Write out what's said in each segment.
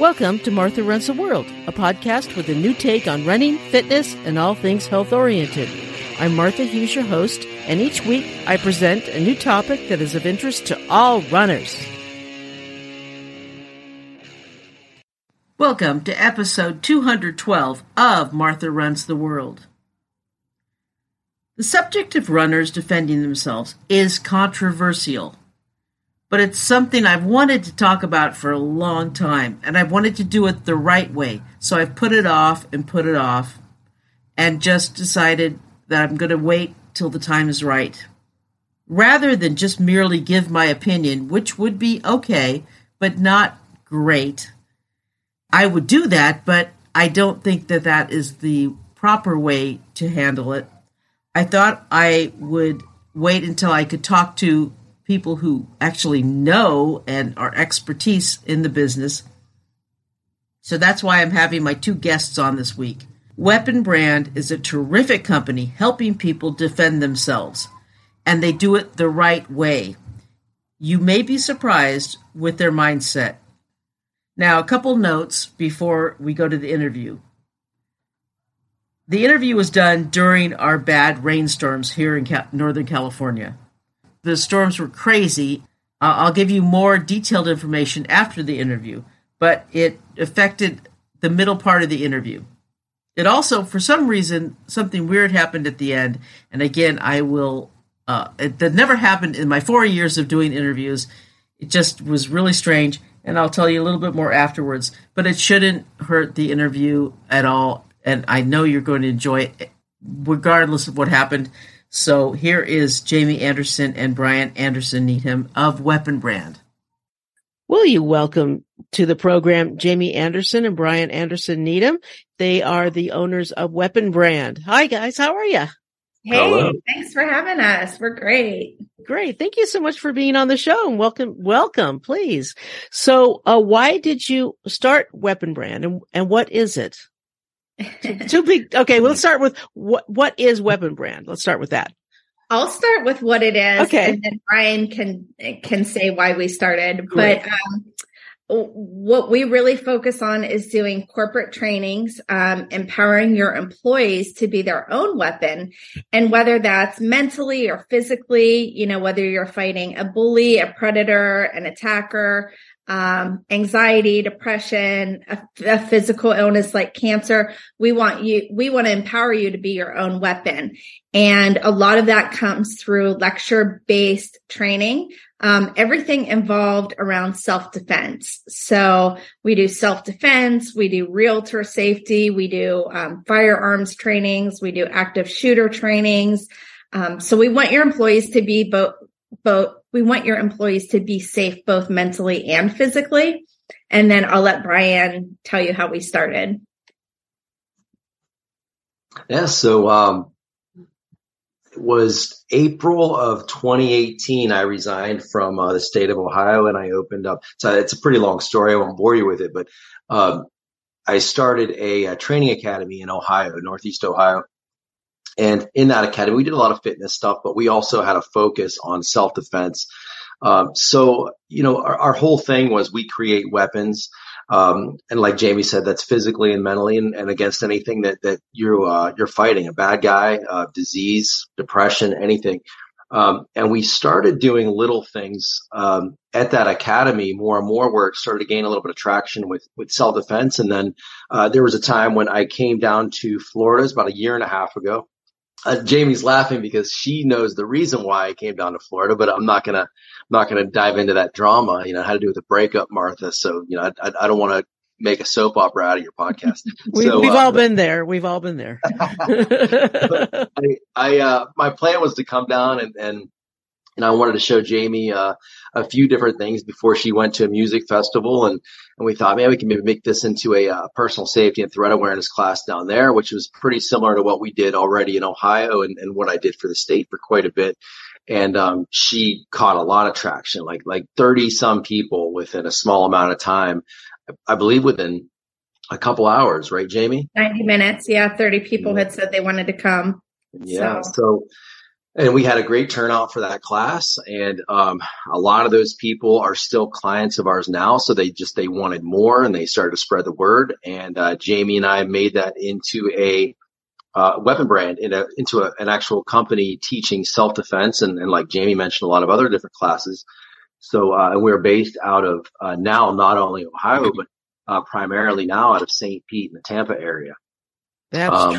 Welcome to Martha Runs the World, a podcast with a new take on running, fitness, and all things health oriented. I'm Martha Hughes, your host, and each week I present a new topic that is of interest to all runners. Welcome to episode 212 of Martha Runs the World. The subject of runners defending themselves is controversial but it's something I've wanted to talk about for a long time, and I've wanted to do it the right way. So I've put it off and put it off, and just decided that I'm going to wait till the time is right. Rather than just merely give my opinion, which would be okay, but not great, I would do that, but I don't think that that is the proper way to handle it. I thought I would wait until I could talk to people who actually know and are expertise in the business. So that's why I'm having my two guests on this week. Weapon Brand is a terrific company helping people defend themselves, and they do it the right way. You may be surprised with their mindset. Now, a couple notes before we go to the interview. The interview was done during our bad rainstorms here in Northern California the storms were crazy. Uh, I'll give you more detailed information after the interview, but it affected the middle part of the interview. It also, for some reason, something weird happened at the end. And again, I will, uh, it, that never happened in my four years of doing interviews. It just was really strange. And I'll tell you a little bit more afterwards, but it shouldn't hurt the interview at all. And I know you're going to enjoy it regardless of what happened. So here is Jamie Anderson and Brian Anderson Needham of Weapon Brand. Will you welcome to the program Jamie Anderson and Brian Anderson Needham? They are the owners of Weapon Brand. Hi guys, how are you? Hey, Hello. thanks for having us. We're great. Great. Thank you so much for being on the show and welcome, welcome, please. So, uh, why did you start Weapon Brand and, and what is it? Too big. Okay, well, start with what what is Weapon Brand. Let's start with that. I'll start with what it is, okay. and then Brian can can say why we started. Great. But um, what we really focus on is doing corporate trainings, um, empowering your employees to be their own weapon. And whether that's mentally or physically, you know, whether you're fighting a bully, a predator, an attacker, um, anxiety, depression, a, a, physical illness like cancer. We want you, we want to empower you to be your own weapon. And a lot of that comes through lecture based training. Um, everything involved around self defense. So we do self defense, we do realtor safety, we do um, firearms trainings, we do active shooter trainings. Um, so we want your employees to be both both we want your employees to be safe both mentally and physically. And then I'll let Brian tell you how we started. Yeah, so um, it was April of 2018. I resigned from uh, the state of Ohio and I opened up. So it's a pretty long story. I won't bore you with it, but um, I started a, a, training academy in Ohio, Northeast Ohio, and in that academy, we did a lot of fitness stuff, but we also had a focus on self defense. Um, so, you know, our, our, whole thing was we create weapons. Um, and like Jamie said, that's physically and mentally and, and against anything that, that you, uh, you're fighting, a bad guy, uh, disease, depression, anything. Um, and we started doing little things um, at that academy more and more, where it started to gain a little bit of traction with with self defense. And then uh, there was a time when I came down to Florida, it was about a year and a half ago, uh, Jamie's laughing because she knows the reason why I came down to Florida, but I'm not gonna, I'm not gonna dive into that drama. You know, how to do with the breakup, Martha. So, you know, I, I, I don't want to make a soap opera out of your podcast. we, so, we've uh, all been there. We've all been there. I, I uh, my plan was to come down and, and, and I wanted to show Jamie, uh, a few different things before she went to a music festival. And, and we thought, man, we can maybe make this into a, uh, personal safety and threat awareness class down there, which was pretty similar to what we did already in Ohio and, and what I did for the state for quite a bit. And, um, she caught a lot of traction, like, like 30 some people within a small amount of time. I believe within a couple hours, right, Jamie? 90 minutes. Yeah. 30 people had said they wanted to come. Yeah. So, so and we had a great turnout for that class. And um, a lot of those people are still clients of ours now. So they just they wanted more and they started to spread the word. And uh, jamie and i made that into a uh, weapon brand in a, into a, an actual company teaching self-defense. And, and, like jamie mentioned a lot of other different classes. So uh, and we're based out of uh, now not only ohio but uh, primarily now out of st pete in the tampa area. That's um,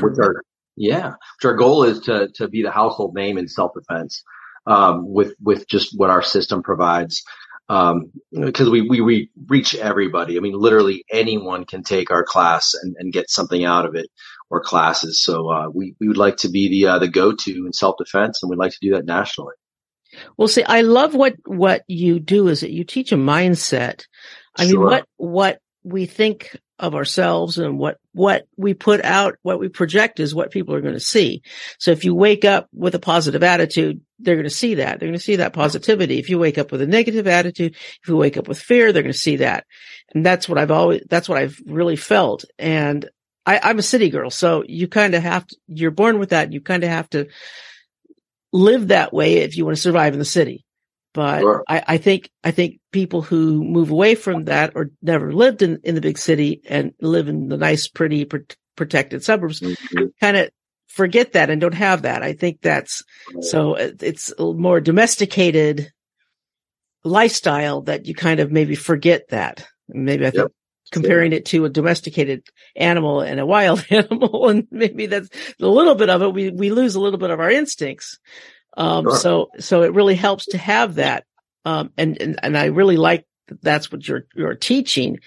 yeah, which our goal is to to be the household name in self defense um, with with just what our system provides. Um, because we, we, we reach everybody. I mean, literally anyone can take our class and, and get something out of it or classes. So, uh, we, we would like to be the, uh, the go-to in self-defense and we'd like to do that nationally. Well, see, I love what, what you do is that you teach a mindset. I sure. mean, what, what we think of ourselves and what, what we put out, what we project is what people are going to see. So if you wake up with a positive attitude, they're going to see that. They're going to see that positivity. If you wake up with a negative attitude, if you wake up with fear, they're going to see that. And that's what I've always, that's what I've really felt. And I, am a city girl. So you kind of have to, you're born with that. You kind of have to live that way if you want to survive in the city. But sure. I, I, think, I think people who move away from that or never lived in, in the big city and live in the nice, pretty, pr- protected suburbs mm-hmm. kind of forget that and don't have that. I think that's so it's a more domesticated lifestyle that you kind of maybe forget that. Maybe I think yep. comparing it to a domesticated animal and a wild animal, and maybe that's a little bit of it. We, we lose a little bit of our instincts. Um, sure. so, so it really helps to have that. Um, and, and, and I really like that that's what you're, you're teaching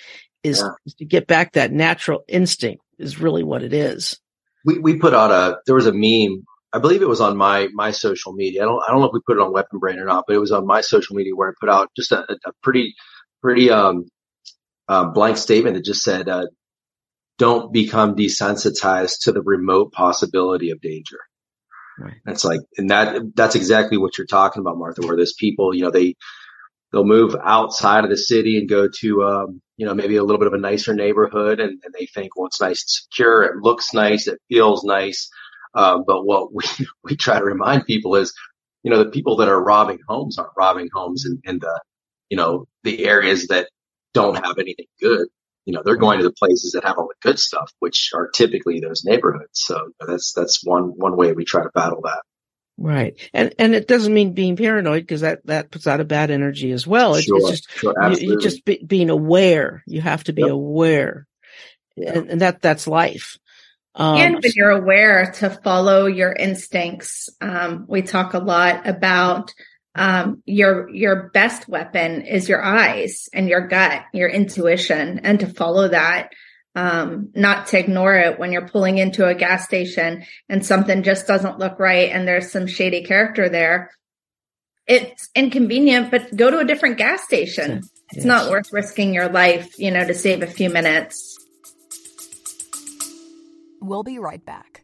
is, yeah. is to get back that natural instinct is really what it is. We, we put out a, there was a meme. I believe it was on my, my social media. I don't, I don't know if we put it on Weapon Brand or not, but it was on my social media where I put out just a, a pretty, pretty, um, uh, blank statement that just said, uh, don't become desensitized to the remote possibility of danger. Right. That's like, and that, that's exactly what you're talking about, Martha, where there's people, you know, they, they'll move outside of the city and go to, um, you know, maybe a little bit of a nicer neighborhood and, and they think, well, it's nice and secure. It looks nice. It feels nice. Um, but what we, we try to remind people is, you know, the people that are robbing homes aren't robbing homes in, in the, you know, the areas that don't have anything good you know, they're going to the places that have all the good stuff, which are typically those neighborhoods. So that's, that's one, one way we try to battle that. Right. And, and it doesn't mean being paranoid because that, that puts out a bad energy as well. It's, sure, it's just, sure, you, you, just be, being aware. You have to be yep. aware. Yeah. And, and, that, that's life. Um, and when you're aware to follow your instincts, um, we talk a lot about um, your your best weapon is your eyes and your gut, your intuition, and to follow that. Um, not to ignore it when you're pulling into a gas station and something just doesn't look right and there's some shady character there. It's inconvenient, but go to a different gas station. Yes. It's not worth risking your life, you know, to save a few minutes. We'll be right back.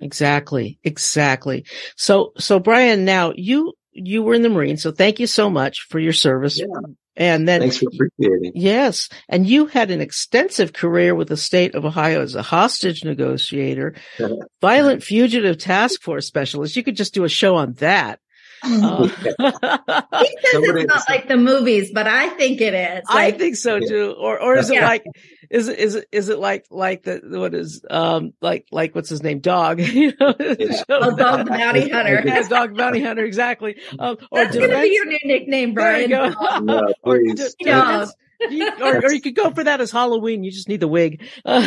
Exactly. Exactly. So, so Brian, now you, you were in the Marines. So thank you so much for your service. Yeah. And then, thanks for appreciating. Yes. And you had an extensive career with the state of Ohio as a hostage negotiator, violent fugitive task force specialist. You could just do a show on that. Uh, he says it's not like the movies, but I think it is. Like, I think so too. Or, or is it like, is it, is it, is it like, like the, what is, um, like, like what's his name? Dog, you know? Yeah. Oh, dog bounty hunter. yeah, dog bounty hunter. Exactly. Um, or That's going to be your new nickname, Brian. There you go. No, or, dog you, or, or, you could go for that as Halloween. You just need the wig. Uh,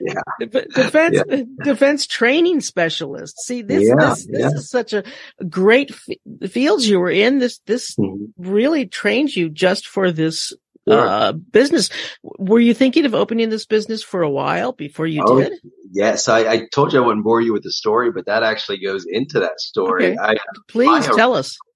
yeah. Defense, yeah. defense training specialist. See, this, yeah, this, this is such a great f- fields you were in. This, this mm-hmm. really trains you just for this uh, business. Were you thinking of opening this business for a while before you oh, did? Yes, I, I, told you I wouldn't bore you with the story, but that actually goes into that story. Okay. I, Please tell us.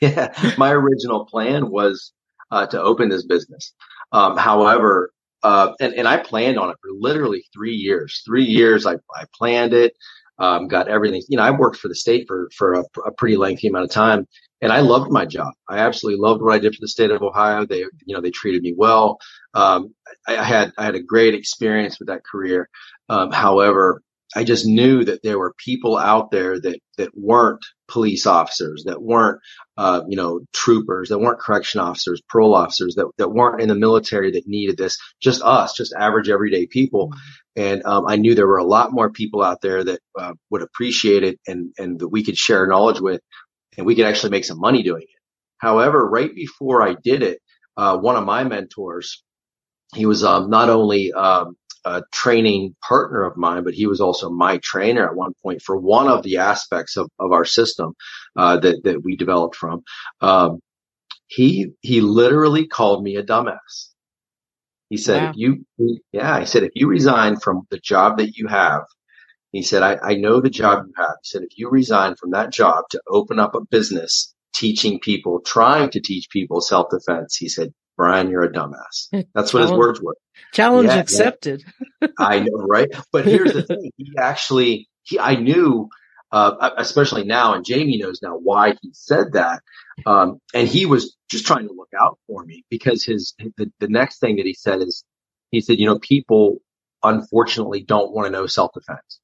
Yeah, my original plan was uh, to open this business. Um, however, uh, and, and I planned on it for literally three years. Three years, I, I planned it, um, got everything. You know, I worked for the state for for a, a pretty lengthy amount of time, and I loved my job. I absolutely loved what I did for the state of Ohio. They, you know, they treated me well. Um, I, I, had, I had a great experience with that career. Um, however, I just knew that there were people out there that, that weren't police officers, that weren't, uh, you know, troopers, that weren't correction officers, parole officers, that, that weren't in the military that needed this. Just us, just average everyday people. And, um, I knew there were a lot more people out there that, uh, would appreciate it and, and that we could share knowledge with and we could actually make some money doing it. However, right before I did it, uh, one of my mentors, he was um, not only um, a training partner of mine, but he was also my trainer at one point for one of the aspects of, of our system uh, that that we developed from. Um, he he literally called me a dumbass. He said, wow. if you, yeah, he said, if you resign from the job that you have he said, I, I know the job you have. He said, if you resign from that job to open up a business teaching people, trying to teach people self defense, he said, Brian, you're a dumbass. That's what his words were. Challenge yeah, accepted. Yeah. I know, right? But here's the thing. He actually, he, I knew, uh, especially now, and Jamie knows now why he said that. Um, and he was just trying to look out for me because his, the, the next thing that he said is, he said, you know, people unfortunately don't want to know self defense.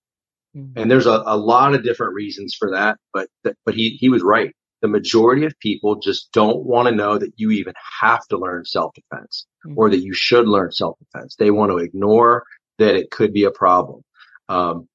Mm-hmm. And there's a, a lot of different reasons for that, but, but he, he was right. The majority of people just don't want to know that you even have to learn self defense mm-hmm. or that you should learn self defense. They want to ignore that it could be a problem. Um,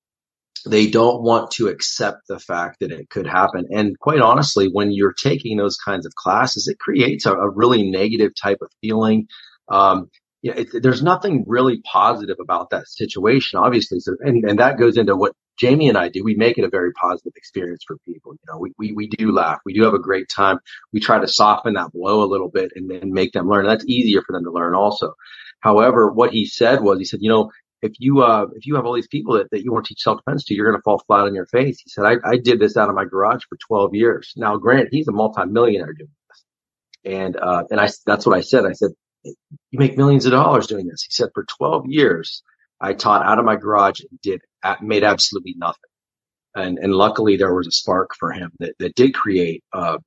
they don't want to accept the fact that it could happen. And quite honestly, when you're taking those kinds of classes, it creates a, a really negative type of feeling. Um, yeah, it, there's nothing really positive about that situation, obviously. So, and, and that goes into what Jamie and I do. We make it a very positive experience for people. You know, we, we, we do laugh. We do have a great time. We try to soften that blow a little bit and then make them learn. That's easier for them to learn also. However, what he said was, he said, you know, if you, uh, if you have all these people that, that you want to teach self-defense to, you're going to fall flat on your face. He said, I, I did this out of my garage for 12 years. Now, Grant, he's a multimillionaire doing this. And, uh, and I, that's what I said. I said, you make millions of dollars doing this. He said, for 12 years, I taught out of my garage and did, made absolutely nothing. And, and luckily there was a spark for him that, that did create, uh,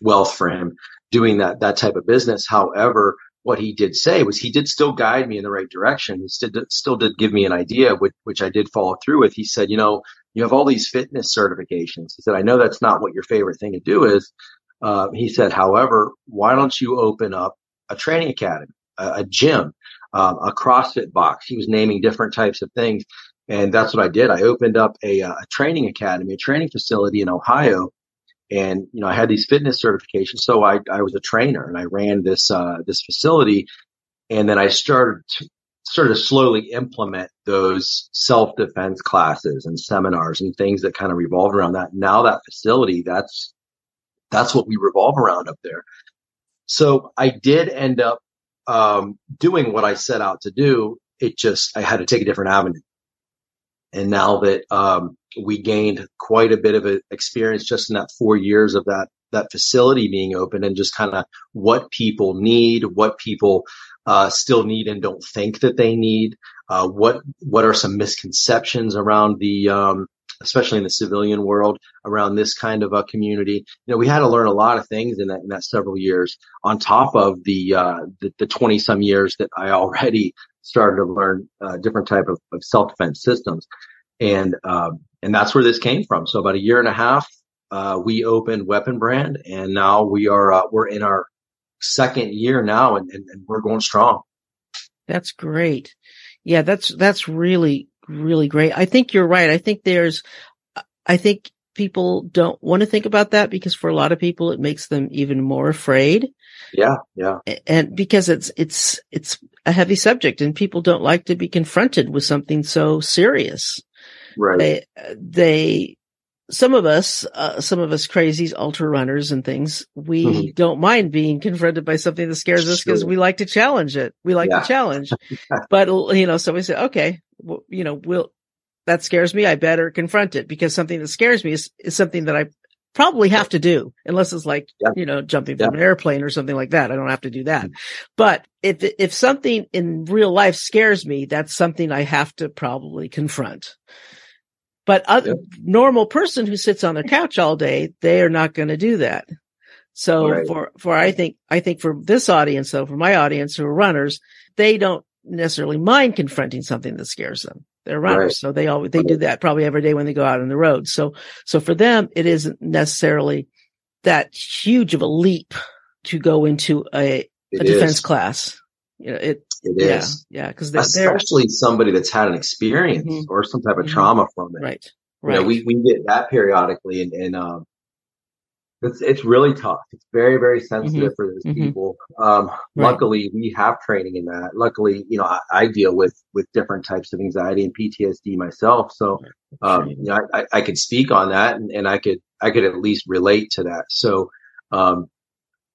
wealth for him doing that, that type of business. However, what he did say was he did still guide me in the right direction. He still, still did give me an idea, which, which I did follow through with. He said, you know, you have all these fitness certifications. He said, I know that's not what your favorite thing to do is. Uh, he said, however, why don't you open up a training academy, a, a gym, um, a CrossFit box. He was naming different types of things. And that's what I did. I opened up a, uh, a training academy, a training facility in Ohio. And, you know, I had these fitness certifications. So I, I was a trainer and I ran this, uh, this facility. And then I started to, started to slowly implement those self defense classes and seminars and things that kind of revolved around that. Now that facility, that's, that's what we revolve around up there. So I did end up um, doing what I set out to do. It just I had to take a different avenue. And now that um, we gained quite a bit of experience just in that four years of that that facility being open, and just kind of what people need, what people uh, still need and don't think that they need, uh, what what are some misconceptions around the um, especially in the civilian world around this kind of a community. You know, we had to learn a lot of things in that, in that several years on top of the, uh, the, 20 some years that I already started to learn, uh, different type of, of self-defense systems. And, um, and that's where this came from. So about a year and a half, uh, we opened Weapon Brand and now we are, uh, we're in our second year now and, and, and we're going strong. That's great. Yeah, that's, that's really really great. I think you're right. I think there's, I think people don't want to think about that because for a lot of people it makes them even more afraid. Yeah, yeah. And because it's it's it's a heavy subject and people don't like to be confronted with something so serious. Right. They they some of us, uh, some of us crazies, ultra runners and things, we mm-hmm. don't mind being confronted by something that scares us because we like to challenge it. We like yeah. to challenge. but, you know, so we say, okay, well, you know, we'll, that scares me. I better confront it because something that scares me is, is something that I probably have to do unless it's like, yeah. you know, jumping from yeah. an airplane or something like that. I don't have to do that. Mm-hmm. But if, if something in real life scares me, that's something I have to probably confront. But a yep. normal person who sits on their couch all day, they are not going to do that. So right. for, for, I think, I think for this audience, though, for my audience who are runners, they don't necessarily mind confronting something that scares them. They're runners. Right. So they always, they do that probably every day when they go out on the road. So, so for them, it isn't necessarily that huge of a leap to go into a, a defense class. You know, it, it is. Yeah. Yeah. Cause they're, especially they're, somebody that's had an experience mm-hmm. or some type of mm-hmm. trauma from it. Right. Right. You know, we, we get that periodically and, and, um, it's, it's really tough. It's very, very sensitive mm-hmm. for those mm-hmm. people. Um, right. luckily we have training in that. Luckily, you know, I, I, deal with, with different types of anxiety and PTSD myself. So, um, you know, I, I could speak on that and, and I could, I could at least relate to that. So, um,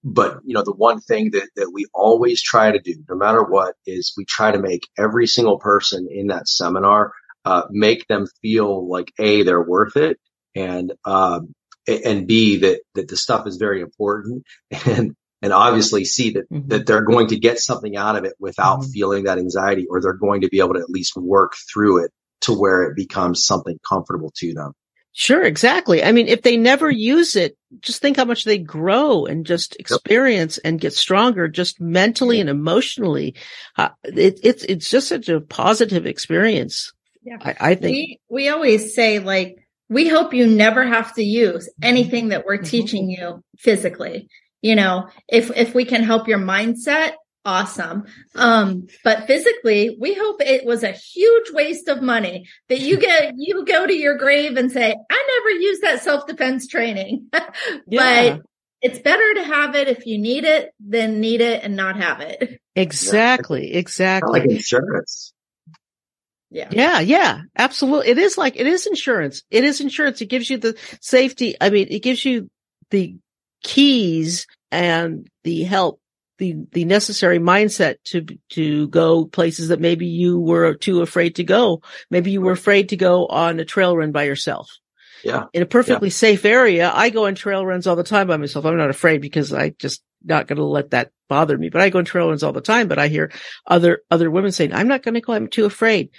but you know, the one thing that, that we always try to do, no matter what, is we try to make every single person in that seminar, uh, make them feel like A, they're worth it. And, um, and B, that, that the stuff is very important and, and obviously see that, mm-hmm. that they're going to get something out of it without mm-hmm. feeling that anxiety or they're going to be able to at least work through it to where it becomes something comfortable to them. Sure, exactly. I mean, if they never use it, just think how much they grow and just experience yep. and get stronger, just mentally and emotionally. Uh, it, it's it's just such a positive experience. Yeah, I, I, think we we always say like we hope you never have to use anything that we're mm-hmm. teaching you physically. You know, if if we can help your mindset, awesome. Um, but physically, we hope it was a huge waste of money that you get, you go to your grave and say, I never used that self defense training. yeah. But it's better to have it if you need it than need it and not have it. Exactly. Exactly. Like insurance. Yeah. Yeah. Yeah. Absolutely. It is like, it is insurance. It is insurance. It gives you the safety. I mean, it gives you the keys and the help the the necessary mindset to to go places that maybe you were too afraid to go. Maybe you were afraid to go on a trail run by yourself. Yeah. In a perfectly yeah. safe area, I go on trail runs all the time by myself. I'm not afraid because I just not going to let that bother me. But I go on trail runs all the time. But I hear other other women saying, "I'm not going to go. I'm too afraid."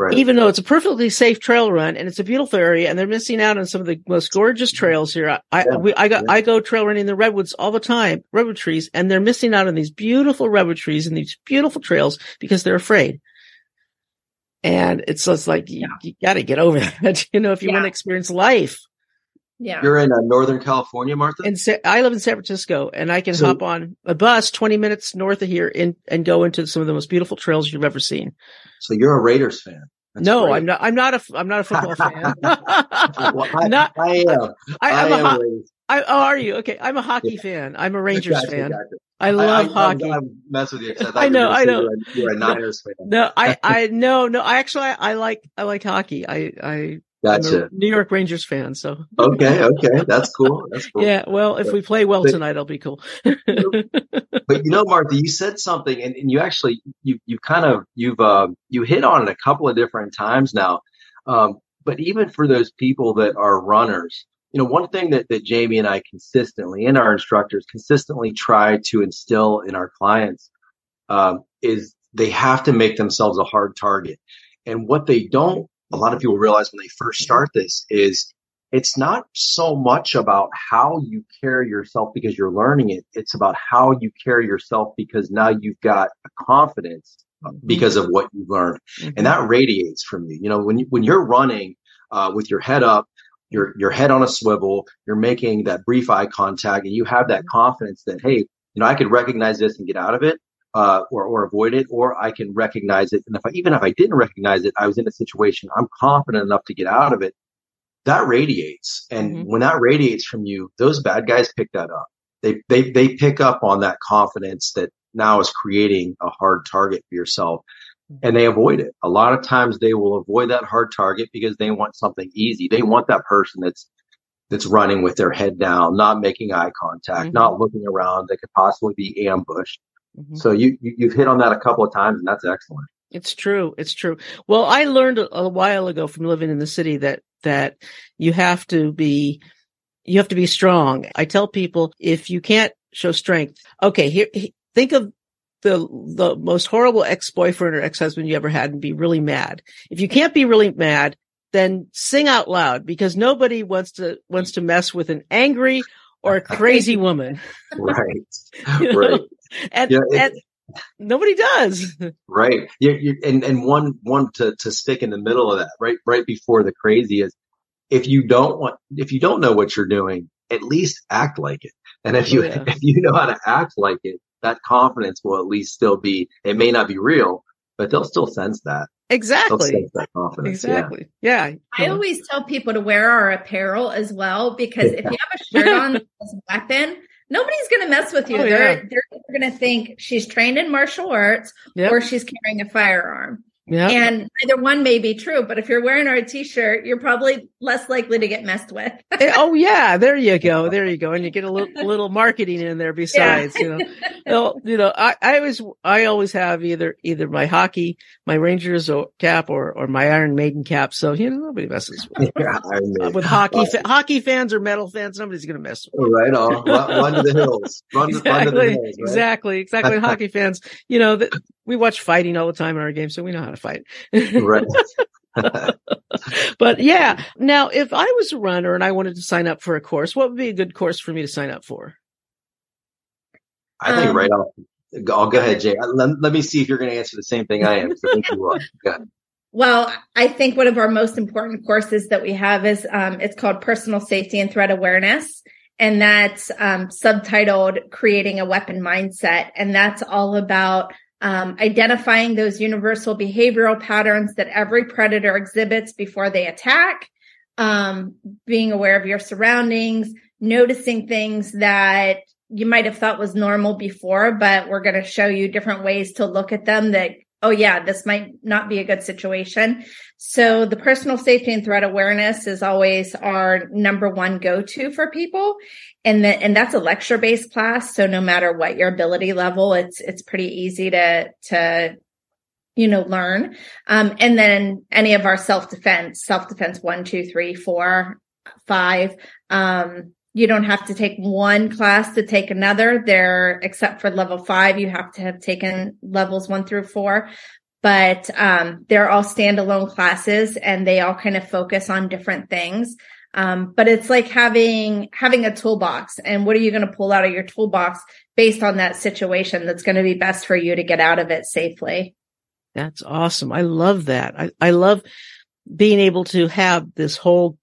Right. Even though it's a perfectly safe trail run and it's a beautiful area and they're missing out on some of the most gorgeous mm-hmm. trails here. I, yeah. we, I got, yeah. I go trail running in the redwoods all the time, redwood trees, and they're missing out on these beautiful redwood trees and these beautiful trails because they're afraid. And it's just like, you, yeah. you got to get over that, you know, if you want to experience life. Yeah. You're in uh, Northern California, Martha? And Sa- I live in San Francisco and I can so, hop on a bus 20 minutes north of here in, and go into some of the most beautiful trails you've ever seen. So you're a Raiders fan. That's no, great. I'm not. I'm not a. I'm not a football fan. well, I, not, I am. I, am I am a, I, oh, are you okay? I'm a hockey fan. I'm a Rangers gotcha, fan. Gotcha. I love I, hockey. I'm, I'm messing with you. I, I know. I know. You're a, you're a Niners fan. No, I. I no. No. I actually. I, like. I like hockey. I. I Gotcha. New York Rangers fan, so okay, okay, that's cool. That's cool. Yeah, well, if we play well but, tonight, it'll be cool. but you know, Martha, you said something, and, and you actually you you kind of you've uh, you hit on it a couple of different times now. Um, but even for those people that are runners, you know, one thing that that Jamie and I consistently and our instructors consistently try to instill in our clients um, is they have to make themselves a hard target. And what they don't a lot of people realize when they first start this is it's not so much about how you carry yourself because you're learning it. It's about how you carry yourself because now you've got a confidence mm-hmm. because of what you've learned. Mm-hmm. And that radiates from you. You know, when you, when you're running, uh, with your head up, your, your head on a swivel, you're making that brief eye contact and you have that confidence that, Hey, you know, I could recognize this and get out of it uh, or, or avoid it, or I can recognize it. And if I, even if I didn't recognize it, I was in a situation, I'm confident enough to get out of it. That radiates. And mm-hmm. when that radiates from you, those bad guys pick that up. They, they, they pick up on that confidence that now is creating a hard target for yourself. and they avoid it. A lot of times they will avoid that hard target because they want something easy. They want that person that's that's running with their head down, not making eye contact, mm-hmm. not looking around that could possibly be ambushed. Mm-hmm. So you, you have hit on that a couple of times, and that's excellent. It's true. It's true. Well, I learned a, a while ago from living in the city that that you have to be you have to be strong. I tell people if you can't show strength, okay, here think of the the most horrible ex-boyfriend or ex-husband you ever had and be really mad. If you can't be really mad, then sing out loud because nobody wants to wants to mess with an angry or a crazy woman. right. you know? Right. And, yeah, and nobody does. Right. You, you, and and one one to to stick in the middle of that, right right before the crazy is if you don't want if you don't know what you're doing, at least act like it. And if you oh, yeah. if you know how to act like it, that confidence will at least still be, it may not be real, but they'll still sense that. Exactly. Sense that confidence. Exactly. Yeah. yeah. I always tell people to wear our apparel as well, because yeah. if you have a shirt on as a weapon, nobody's going to mess with you. Oh, they're, yeah. they're going to think she's trained in martial arts yep. or she's carrying a firearm. Yeah. And either one may be true, but if you're wearing our t-shirt, you're probably less likely to get messed with. Eh, oh yeah, there you go. There you go. And you get a little, little marketing in there besides, yeah. you know. well, you know, I, I always I always have either either my hockey, my Rangers or cap or or my Iron Maiden cap. So, you know, nobody messes with, yeah, uh, with hockey fa- hockey fans or metal fans, nobody's going to mess with. Right on. Run, run to the hills. Run, exactly. Run to the hills, right? Exactly. Exactly. hockey fans, you know, that we watch fighting all the time in our game, so we know how to fight. right. but yeah, now if I was a runner and I wanted to sign up for a course, what would be a good course for me to sign up for? I think um, right off. I'll go ahead, Jay. Let, let, me see if you're going to answer the same thing I am. I think you. Well, I think one of our most important courses that we have is um, it's called Personal Safety and Threat Awareness, and that's um, subtitled "Creating a Weapon Mindset," and that's all about um, identifying those universal behavioral patterns that every predator exhibits before they attack, um, being aware of your surroundings, noticing things that you might have thought was normal before, but we're going to show you different ways to look at them that, oh yeah, this might not be a good situation. So the personal safety and threat awareness is always our number one go-to for people and and that's a lecture based class so no matter what your ability level it's it's pretty easy to to you know learn. Um, and then any of our self defense self defense one two three four five um, you don't have to take one class to take another. There except for level five you have to have taken levels one through four. But um, they're all standalone classes and they all kind of focus on different things um, but it's like having, having a toolbox and what are you going to pull out of your toolbox based on that situation that's going to be best for you to get out of it safely. That's awesome. I love that. I, I love being able to have this whole,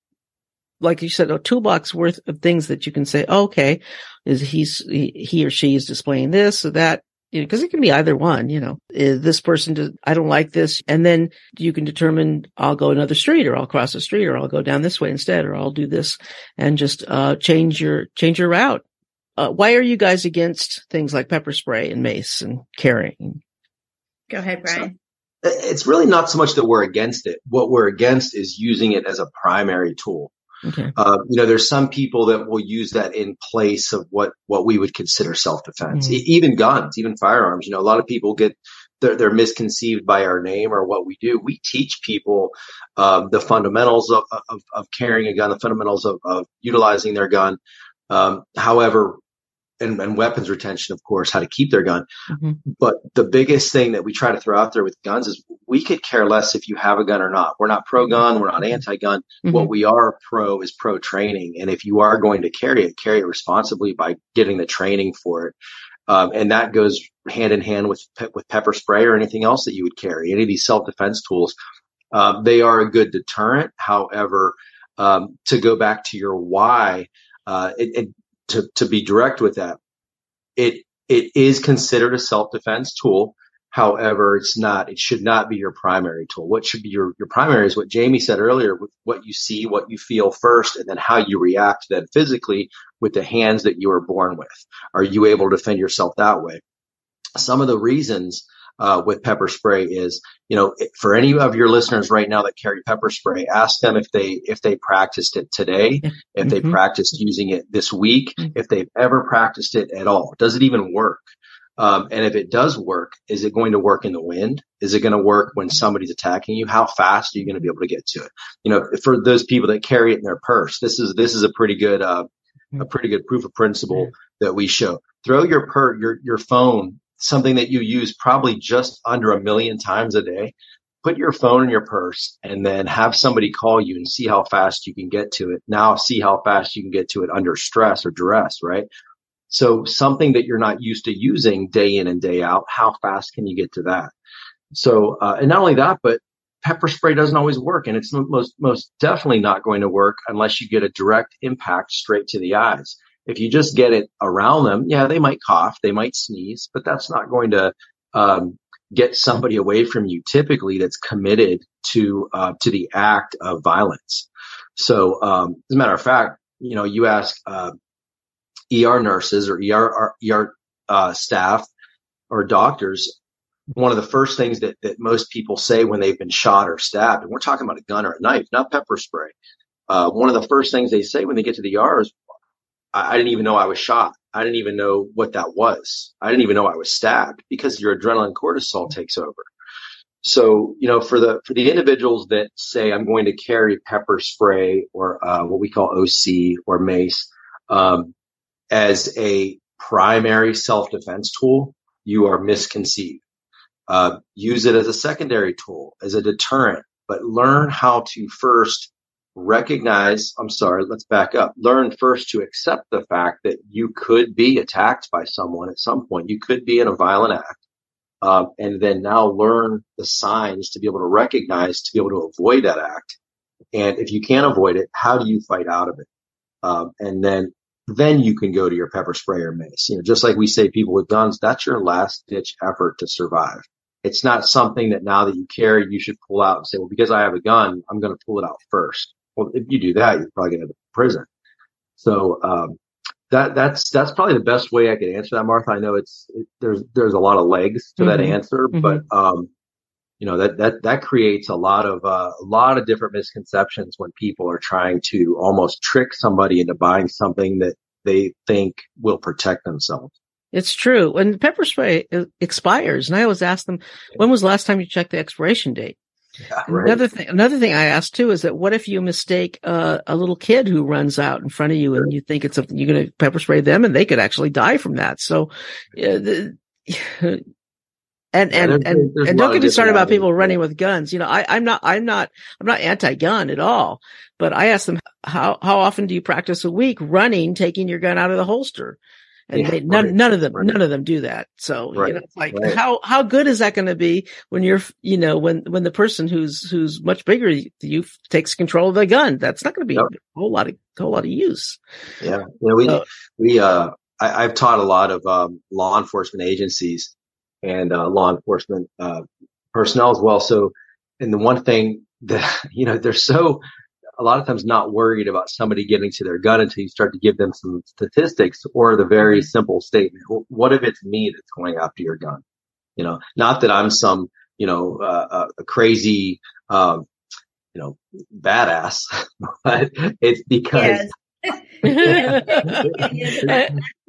like you said, a toolbox worth of things that you can say, okay, is he's, he, he or she is displaying this or that you know, because it can be either one, you know, this person, does, I don't like this. And then you can determine I'll go another street or I'll cross the street or I'll go down this way instead, or I'll do this and just, uh, change your, change your route. Uh, why are you guys against things like pepper spray and mace and carrying? Go ahead, Brian. So, it's really not so much that we're against it. What we're against is using it as a primary tool. Okay. Uh, you know, there's some people that will use that in place of what what we would consider self defense, mm-hmm. e- even guns, even firearms. You know, a lot of people get they're, they're, misconceived by our name or what we do. We teach people um, the fundamentals of, of, of, carrying a gun, the fundamentals of, of utilizing their gun. Um, however, and, and, weapons retention, of course, how to keep their gun. Mm-hmm. But the biggest thing that we try to throw out there with guns is we could care less if you have a gun or not. We're not pro gun. We're not anti gun. Mm-hmm. What we are pro is pro training. And if you are going to carry it, carry it responsibly by getting the training for it. Um, and that goes hand in hand with, with pepper spray or anything else that you would carry, any of these self defense tools. Um, they are a good deterrent. However, um, to go back to your why, uh, it, it to, to be direct with that, it, it is considered a self-defense tool. However, it's not, it should not be your primary tool. What should be your, your primary is what Jamie said earlier, with what you see, what you feel first, and then how you react then physically with the hands that you were born with. Are you able to defend yourself that way? Some of the reasons uh, with pepper spray is, you know, for any of your listeners right now that carry pepper spray, ask them if they if they practiced it today, if mm-hmm. they practiced using it this week, mm-hmm. if they've ever practiced it at all. Does it even work? Um, and if it does work, is it going to work in the wind? Is it going to work when somebody's attacking you? How fast are you going to be able to get to it? You know, for those people that carry it in their purse, this is this is a pretty good uh, a pretty good proof of principle that we show. Throw your per your your phone, something that you use probably just under a million times a day. Put your phone in your purse and then have somebody call you and see how fast you can get to it. Now see how fast you can get to it under stress or duress, right? So something that you're not used to using day in and day out, how fast can you get to that? So, uh, and not only that, but pepper spray doesn't always work and it's most, most definitely not going to work unless you get a direct impact straight to the eyes. If you just get it around them, yeah, they might cough, they might sneeze, but that's not going to, um, get somebody away from you typically that's committed to, uh, to the act of violence. So, um, as a matter of fact, you know, you ask, uh, ER nurses or ER, ER uh, staff or doctors, one of the first things that, that most people say when they've been shot or stabbed, and we're talking about a gun or a knife, not pepper spray. Uh, one of the first things they say when they get to the ER is, I, I didn't even know I was shot. I didn't even know what that was. I didn't even know I was stabbed because your adrenaline cortisol takes over. So, you know, for the, for the individuals that say, I'm going to carry pepper spray or, uh, what we call OC or mace, um, as a primary self-defense tool, you are misconceived. Uh, use it as a secondary tool, as a deterrent, but learn how to first recognize, I'm sorry, let's back up. Learn first to accept the fact that you could be attacked by someone at some point. You could be in a violent act. Um, and then now learn the signs to be able to recognize, to be able to avoid that act. And if you can't avoid it, how do you fight out of it? Um, and then then you can go to your pepper spray or mace. You know, just like we say people with guns, that's your last ditch effort to survive. It's not something that now that you carry, you should pull out and say, well, because I have a gun, I'm going to pull it out first. Well, if you do that, you're probably going to prison. So, um, that, that's, that's probably the best way I could answer that, Martha. I know it's, it, there's, there's a lot of legs to mm-hmm. that answer, mm-hmm. but, um, you know that that that creates a lot of uh, a lot of different misconceptions when people are trying to almost trick somebody into buying something that they think will protect themselves. It's true. When pepper spray expires, and I always ask them, "When was the last time you checked the expiration date?" Yeah, right. Another thing, another thing I ask too is that what if you mistake uh, a little kid who runs out in front of you and you think it's something you're going to pepper spray them and they could actually die from that. So, uh, the, and and and, there's and don't get me started about people running with guns. You know, I, I'm not I'm not I'm not anti-gun at all. But I ask them how how often do you practice a week running, taking your gun out of the holster? And yeah, they, none, right, none of them, right. none of them do that. So, right, you know, like how, how good is that going to be when you're, you know, when, when the person who's, who's much bigger you takes control of the gun? That's not going to be a whole lot of, whole lot of use. Yeah. You know, we, so, we, uh, I, have taught a lot of, um, law enforcement agencies and uh, law enforcement uh, personnel as well. So, and the one thing that you know they're so a lot of times not worried about somebody getting to their gun until you start to give them some statistics or the very mm-hmm. simple statement: "What if it's me that's going after your gun?" You know, not that I'm some you know uh, a crazy um, you know badass, but it's because. Yes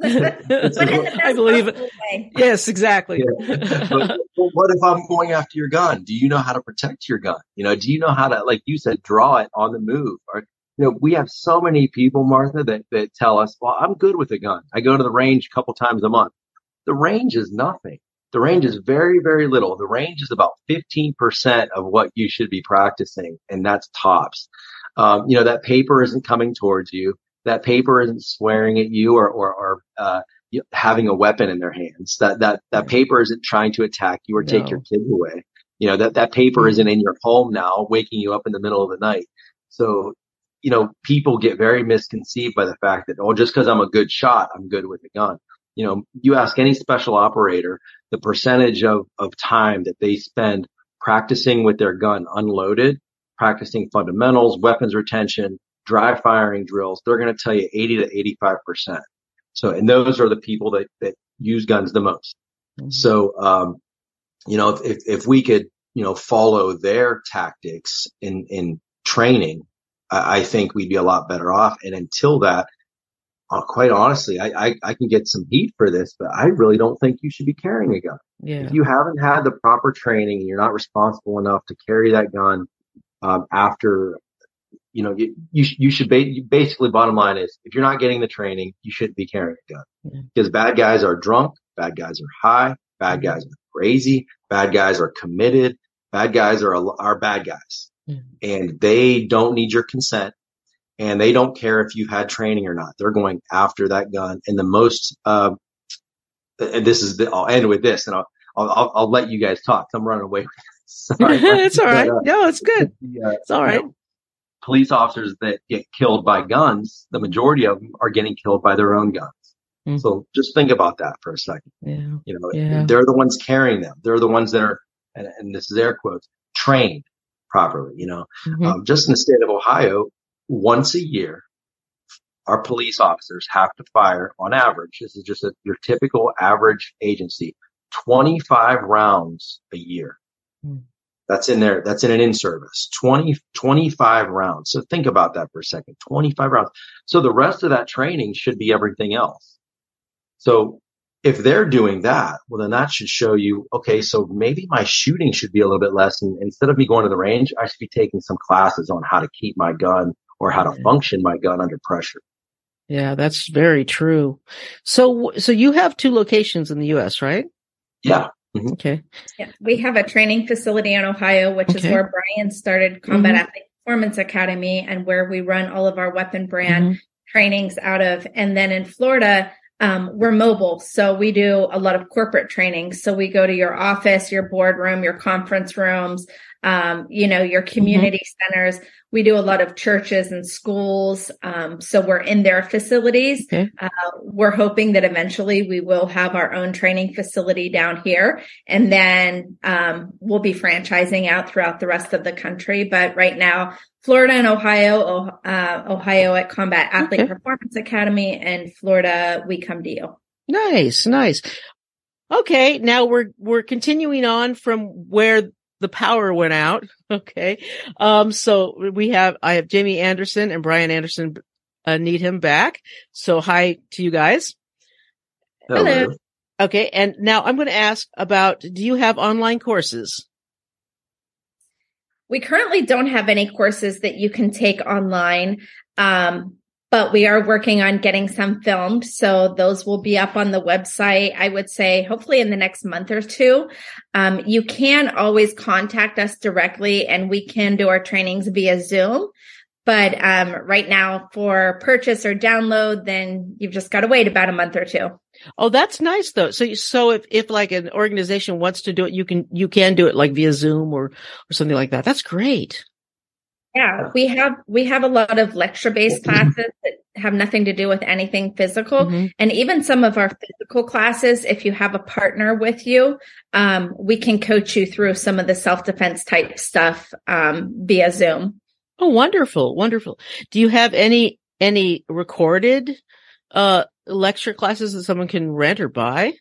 I believe. Yes, exactly. Yeah. But, but what if I'm going after your gun? Do you know how to protect your gun? You know, do you know how to, like you said, draw it on the move? Or, you know, we have so many people, Martha, that, that tell us, well, I'm good with a gun. I go to the range a couple times a month. The range is nothing. The range is very, very little. The range is about 15% of what you should be practicing, and that's tops. Um, you know, that paper isn't coming towards you that paper isn't swearing at you or, or, or uh, having a weapon in their hands. That, that, that paper isn't trying to attack you or no. take your kids away. You know, that, that paper mm-hmm. isn't in your home now, waking you up in the middle of the night. So, you know, people get very misconceived by the fact that, oh, just because I'm a good shot, I'm good with a gun. You know, you ask any special operator the percentage of, of time that they spend practicing with their gun unloaded, practicing fundamentals, weapons retention, dry firing drills, they're going to tell you 80 to 85%. So, and those are the people that, that use guns the most. Mm-hmm. So, um, you know, if, if we could, you know, follow their tactics in, in training, I, I think we'd be a lot better off. And until that, uh, quite honestly, I, I, I, can get some heat for this, but I really don't think you should be carrying a gun. Yeah. If you haven't had the proper training and you're not responsible enough to carry that gun um, after, you know, you, you, you should ba- basically bottom line is if you're not getting the training, you shouldn't be carrying a gun yeah. because bad guys are drunk, bad guys are high, bad guys are crazy, bad guys are committed, bad guys are, are bad guys mm. and they don't need your consent and they don't care if you've had training or not. They're going after that gun. And the most, uh, and this is the, I'll end with this and I'll, I'll, I'll let you guys talk. I'm running away. Sorry. it's all right. But, uh, no, it's good. Uh, it's all right. You know, police officers that get killed by guns, the majority of them are getting killed by their own guns. Mm. So just think about that for a second. Yeah. You know, yeah. they're the ones carrying them. They're the ones that are, and, and this is air quotes, trained properly. You know, mm-hmm. um, just in the state of Ohio, once a year, our police officers have to fire on average. This is just a, your typical average agency, 25 rounds a year. Hmm. That's in there. That's in an in service. 20, 25 rounds. So think about that for a second. 25 rounds. So the rest of that training should be everything else. So if they're doing that, well, then that should show you, okay, so maybe my shooting should be a little bit less. And instead of me going to the range, I should be taking some classes on how to keep my gun or how to function my gun under pressure. Yeah, that's very true. So, so you have two locations in the U.S., right? Yeah. Mm-hmm. Okay. Yeah, we have a training facility in Ohio, which okay. is where Brian started Combat mm-hmm. Athlete Performance Academy, and where we run all of our weapon brand mm-hmm. trainings out of. And then in Florida, um, we're mobile, so we do a lot of corporate training. So we go to your office, your boardroom, your conference rooms, um, you know, your mm-hmm. community mm-hmm. centers. We do a lot of churches and schools. Um, so we're in their facilities. Okay. Uh, we're hoping that eventually we will have our own training facility down here and then, um, we'll be franchising out throughout the rest of the country. But right now, Florida and Ohio, uh, Ohio at Combat Athlete okay. Performance Academy and Florida, we come to you. Nice, nice. Okay, now we're we're continuing on from where the power went out. Okay. Um, so we have, I have Jamie Anderson and Brian Anderson, uh, need him back. So hi to you guys. Hello. Hello. Okay. And now I'm going to ask about, do you have online courses? We currently don't have any courses that you can take online. Um, but we are working on getting some filmed. So those will be up on the website. I would say hopefully in the next month or two. Um, you can always contact us directly and we can do our trainings via Zoom. But um, right now for purchase or download, then you've just got to wait about a month or two. Oh, that's nice though. So, so if, if like an organization wants to do it, you can, you can do it like via Zoom or, or something like that. That's great. Yeah, we have we have a lot of lecture based classes that have nothing to do with anything physical, mm-hmm. and even some of our physical classes. If you have a partner with you, um, we can coach you through some of the self defense type stuff um, via Zoom. Oh, wonderful, wonderful. Do you have any any recorded uh lecture classes that someone can rent or buy?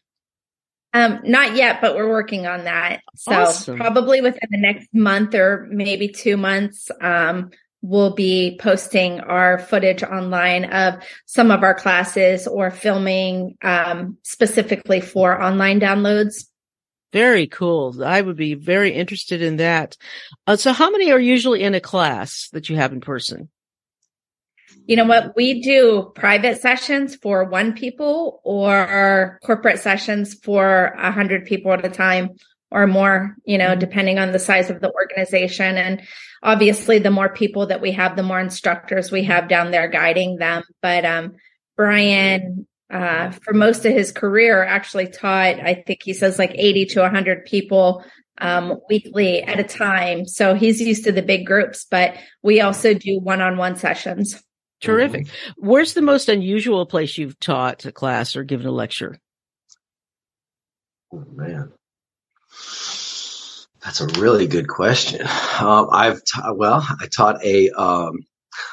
Um, not yet, but we're working on that. So awesome. probably within the next month or maybe two months, um, we'll be posting our footage online of some of our classes or filming, um, specifically for online downloads. Very cool. I would be very interested in that. Uh, so how many are usually in a class that you have in person? You know what? We do private sessions for one people or corporate sessions for a hundred people at a time or more you know mm-hmm. depending on the size of the organization. And obviously the more people that we have the more instructors we have down there guiding them. But um brian uh, for most of his career actually taught i think he says like 80 to 100 people um, weekly at a time. So he's used to the big groups but we also do one-on-one sessions Terrific. Mm-hmm. Where's the most unusual place you've taught a class or given a lecture? Oh, man. That's a really good question. Um, I've ta- well, I taught a um,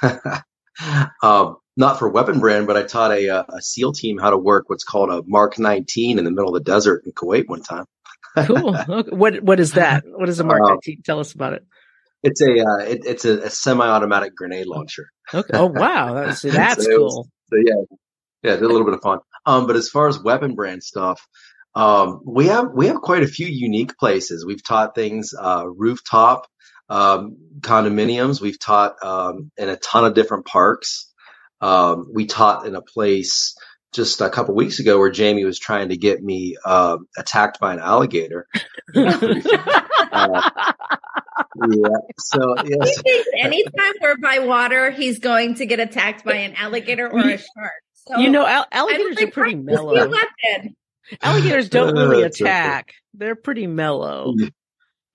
uh, not for weapon brand, but I taught a, uh, a SEAL team how to work what's called a Mark 19 in the middle of the desert in Kuwait one time. cool. Okay. What what is that? What is a Mark uh, 19? Tell us about it. It's a uh, it, it's a, a, semi-automatic grenade launcher. Okay. Oh wow, that's that's so cool. Was, so yeah, yeah, a little bit of fun. Um, but as far as weapon brand stuff, um, we have we have quite a few unique places. We've taught things uh, rooftop um, condominiums. We've taught um, in a ton of different parks. Um, we taught in a place just a couple weeks ago where Jamie was trying to get me uh, attacked by an alligator. uh, yeah. So yes. anytime we're by water, he's going to get attacked by an alligator or a shark. So you know, al- alligators are pretty mellow. Alligators don't really attack. They're pretty mellow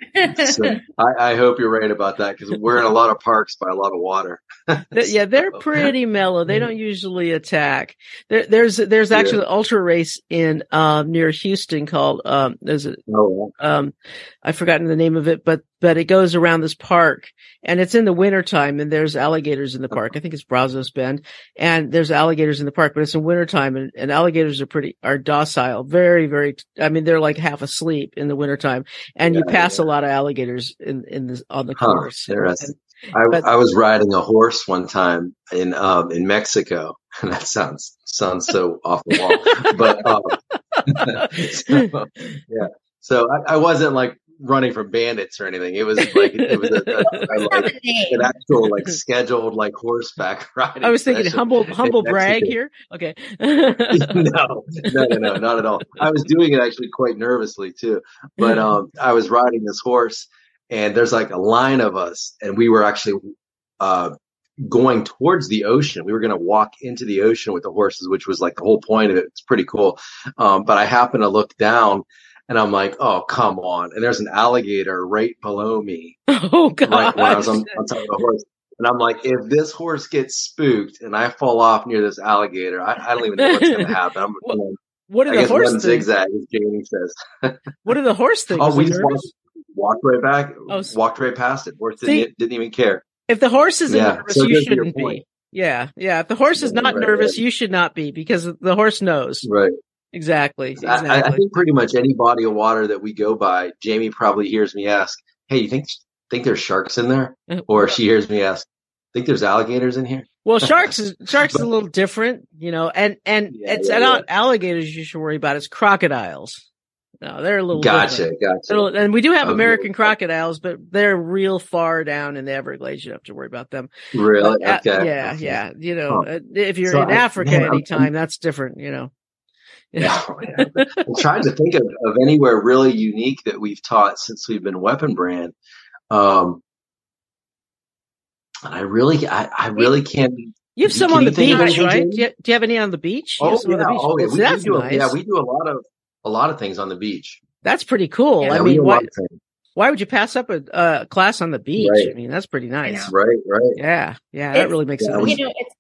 so I, I, hope you're right about that because we're in a lot of parks by a lot of water. yeah, they're pretty mellow. They don't usually attack. There, there's there's actually yeah. an ultra race in um, near Houston called um, there's a, oh, um, I've forgotten the name of it, but but it goes around this park and it's in the wintertime and there's alligators in the park. I think it's Brazos Bend and there's alligators in the park, but it's in wintertime and, and alligators are pretty, are docile. Very, very, I mean, they're like half asleep in the wintertime and yeah, you pass yeah. a lot of alligators in, in the, on the course. And, I, but, I was riding a horse one time in, um, in Mexico and that sounds, sounds so off the wall, but, um, so, yeah. So I, I wasn't like running from bandits or anything. It was like it was a, a, like, an actual like scheduled like horseback riding. I was thinking humble humble brag here. Okay. no, no, no, no, not at all. I was doing it actually quite nervously too. But um, I was riding this horse, and there's like a line of us, and we were actually uh going towards the ocean. We were going to walk into the ocean with the horses, which was like the whole point of it. It's pretty cool. Um, but I happened to look down and I'm like, oh, come on. And there's an alligator right below me. Oh, God. Right I was on, on, top of the horse. And I'm like, if this horse gets spooked and I fall off near this alligator, I, I don't even know what's going to happen. I'm what, what are I the horse things? zigzag, as Jamie says. what are the horse things? Oh, we just walked, walked, right back, oh, walked right past it. Horse See, didn't, didn't, even care. If the horse isn't yeah, nervous, so you shouldn't be. Yeah, yeah. If the horse is not right, nervous, right. you should not be because the horse knows. Right. Exactly. exactly. I, I, think pretty much any body of water that we go by, Jamie probably hears me ask, "Hey, you think think there's sharks in there?" Uh, or she hears me ask, "Think there's alligators in here?" Well, sharks is sharks but, is a little different, you know, and and yeah, it's yeah, not yeah. alligators you should worry about. It's crocodiles. No, they're a little gotcha, different. gotcha. And we do have oh, okay. American crocodiles, but they're real far down in the Everglades. You don't have to worry about them. Really? But, okay. yeah, yeah. You know, huh. Uh, if you're so in I, Africa anytime, that's different. You know. Yeah. I'm trying to think of, of anywhere really unique that we've taught since we've been Weapon Brand. Um, I really, I, I really can't. You have some on the beach, right? Do you, do you, have any on the beach? Oh, yeah. oh yeah. We, we do, nice. yeah, we do a lot of a lot of things on the beach. That's pretty cool. Yeah, I mean, why, why would you pass up a, a class on the beach? Right. I mean, that's pretty nice. Right, right. Yeah, yeah, that really makes sense. You know, it's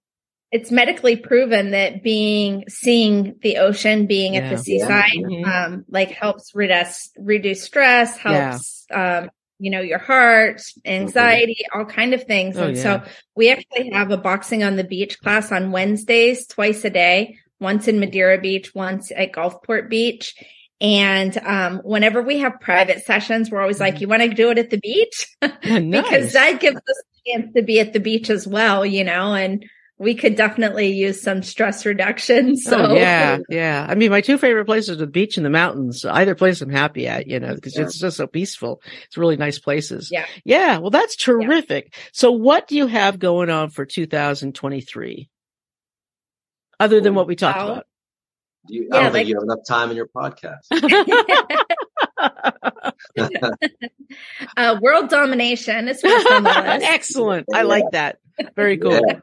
it's medically proven that being seeing the ocean being yeah. at the seaside yeah. mm-hmm. um, like helps reduce reduce stress helps yeah. um, you know your heart anxiety mm-hmm. all kind of things oh, and so we actually have a boxing on the beach class on wednesdays twice a day once in madeira beach once at gulfport beach and um, whenever we have private sessions, we're always like, mm-hmm. "You want to do it at the beach?" nice. because that gives us a chance to be at the beach as well, you know. And we could definitely use some stress reduction. So oh, yeah, yeah. I mean, my two favorite places are the beach and the mountains. Either place I'm happy at, you know, because yeah. it's just so peaceful. It's really nice places. Yeah. Yeah. Well, that's terrific. Yeah. So what do you have going on for 2023? Other than what we talked about? You, yeah, I don't like, think you have enough time in your podcast. uh, world domination is Excellent. I like that. Very cool. Yeah.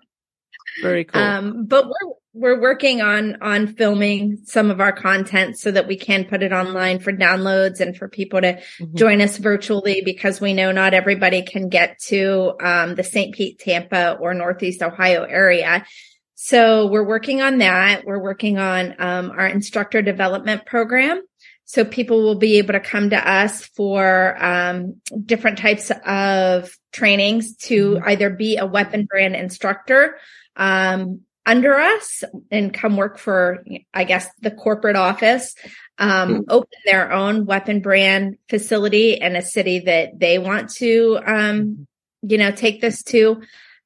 Very cool. Um, but we're we're working on on filming some of our content so that we can put it online for downloads and for people to mm-hmm. join us virtually because we know not everybody can get to um, the St. Pete, Tampa, or Northeast Ohio area. So we're working on that. We're working on um, our instructor development program. So people will be able to come to us for um, different types of trainings to mm-hmm. either be a weapon brand instructor um, under us and come work for, I guess, the corporate office, um, mm-hmm. open their own weapon brand facility in a city that they want to, um, you know, take this to,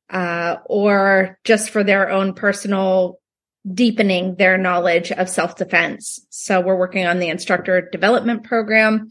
uh, or just for their own personal deepening their knowledge of self defense. So we're working on the instructor development program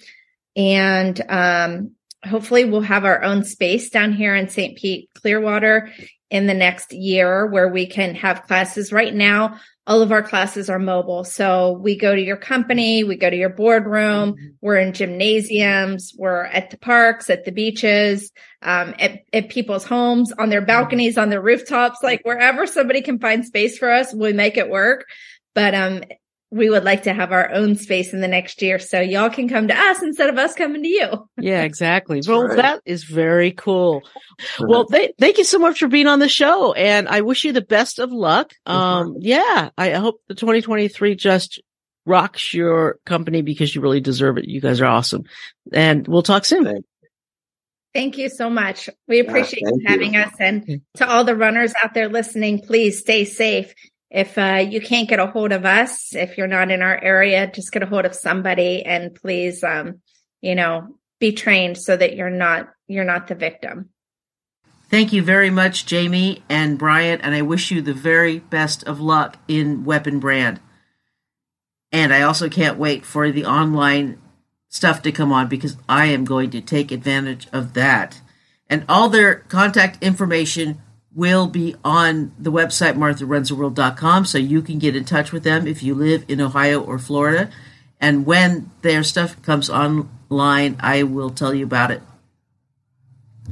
and, um, hopefully we'll have our own space down here in St. Pete Clearwater in the next year where we can have classes. Right now, all of our classes are mobile. So we go to your company, we go to your boardroom, mm-hmm. we're in gymnasiums, we're at the parks, at the beaches, um, at, at people's homes, on their balconies, on their rooftops, like wherever somebody can find space for us, we make it work. But um, we would like to have our own space in the next year so y'all can come to us instead of us coming to you. yeah, exactly. well, right. that is very cool. Well, th- thank you so much for being on the show and I wish you the best of luck. Um, yeah, I hope the 2023 just rocks your company because you really deserve it. You guys are awesome and we'll talk soon. Thank you so much. We appreciate yeah, you having you. us. And to all the runners out there listening, please stay safe if uh, you can't get a hold of us, if you're not in our area, just get a hold of somebody and please, um, you know, be trained so that you're not you're not the victim. Thank you very much, Jamie and Bryant, and I wish you the very best of luck in Weapon Brand. And I also can't wait for the online stuff to come on because I am going to take advantage of that. And all their contact information will be on the website martharunstheworld.com so you can get in touch with them if you live in Ohio or Florida. And when their stuff comes online, I will tell you about it.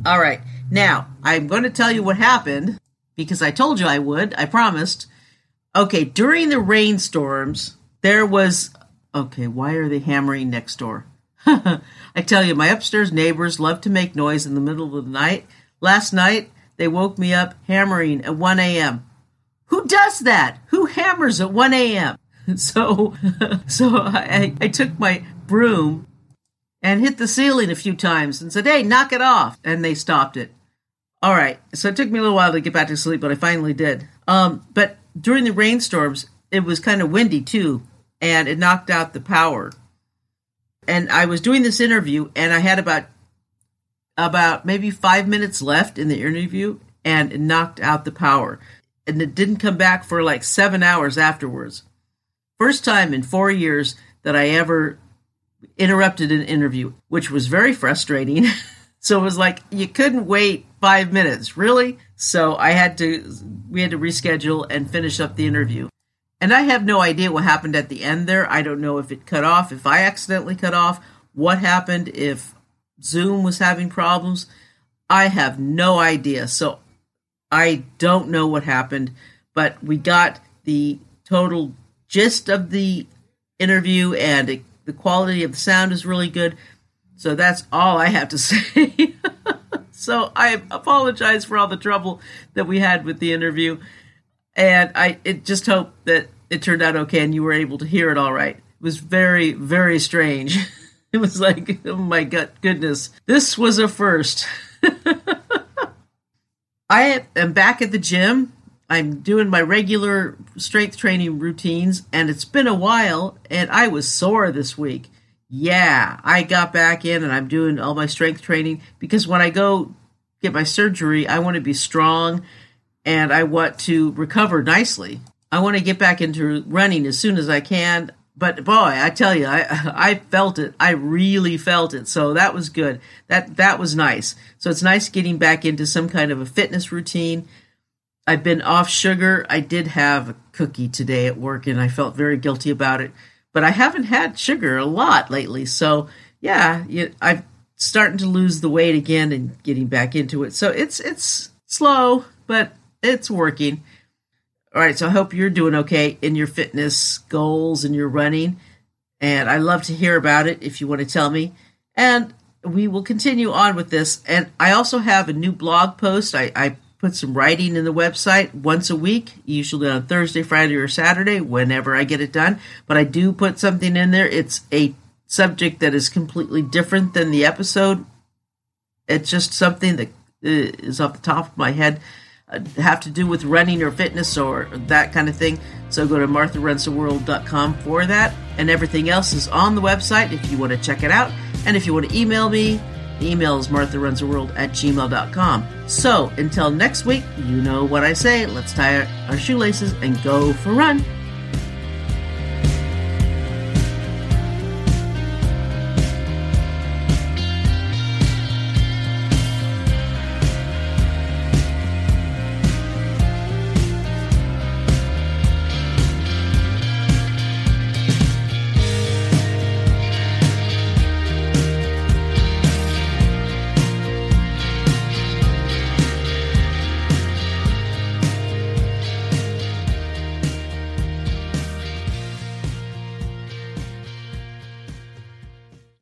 All right. Now, I'm going to tell you what happened because I told you I would. I promised. Okay, during the rainstorms, there was. Okay, why are they hammering next door? I tell you, my upstairs neighbors love to make noise in the middle of the night. Last night, they woke me up hammering at 1 a.m. Who does that? Who hammers at 1 a.m.? So, so I, I took my broom and hit the ceiling a few times and said, Hey, knock it off. And they stopped it. All right. So it took me a little while to get back to sleep, but I finally did. Um, but during the rainstorms, it was kind of windy too, and it knocked out the power. And I was doing this interview, and I had about about maybe five minutes left in the interview and it knocked out the power. And it didn't come back for like seven hours afterwards. First time in four years that I ever interrupted an interview, which was very frustrating. so it was like you couldn't wait five minutes, really? So I had to, we had to reschedule and finish up the interview. And I have no idea what happened at the end there. I don't know if it cut off, if I accidentally cut off, what happened, if Zoom was having problems. I have no idea. So I don't know what happened, but we got the total gist of the interview and it, the quality of the sound is really good. So that's all I have to say. so I apologize for all the trouble that we had with the interview. And I it just hope that it turned out okay and you were able to hear it all right. It was very, very strange. It was like, oh my god, goodness, this was a first. I am back at the gym. I'm doing my regular strength training routines, and it's been a while, and I was sore this week. Yeah, I got back in and I'm doing all my strength training because when I go get my surgery, I want to be strong and I want to recover nicely. I want to get back into running as soon as I can but boy, I tell you, I I felt it. I really felt it. So that was good. That that was nice. So it's nice getting back into some kind of a fitness routine. I've been off sugar. I did have a cookie today at work, and I felt very guilty about it. But I haven't had sugar a lot lately. So yeah, I'm starting to lose the weight again and getting back into it. So it's it's slow, but it's working. All right, so I hope you're doing okay in your fitness goals and your running. And I love to hear about it if you want to tell me. And we will continue on with this. And I also have a new blog post. I, I put some writing in the website once a week, usually on Thursday, Friday, or Saturday, whenever I get it done. But I do put something in there. It's a subject that is completely different than the episode. It's just something that uh, off the top of my head Uh, have to do with running or fitness or that kind of thing. So go to martharunstheworld.com for that. And everything else is on the website if you want to check it out. And if you want to email me, the email is martharunstheworld at gmail.com. So until next week, you know what I say. Let's tie our shoelaces and go for a run.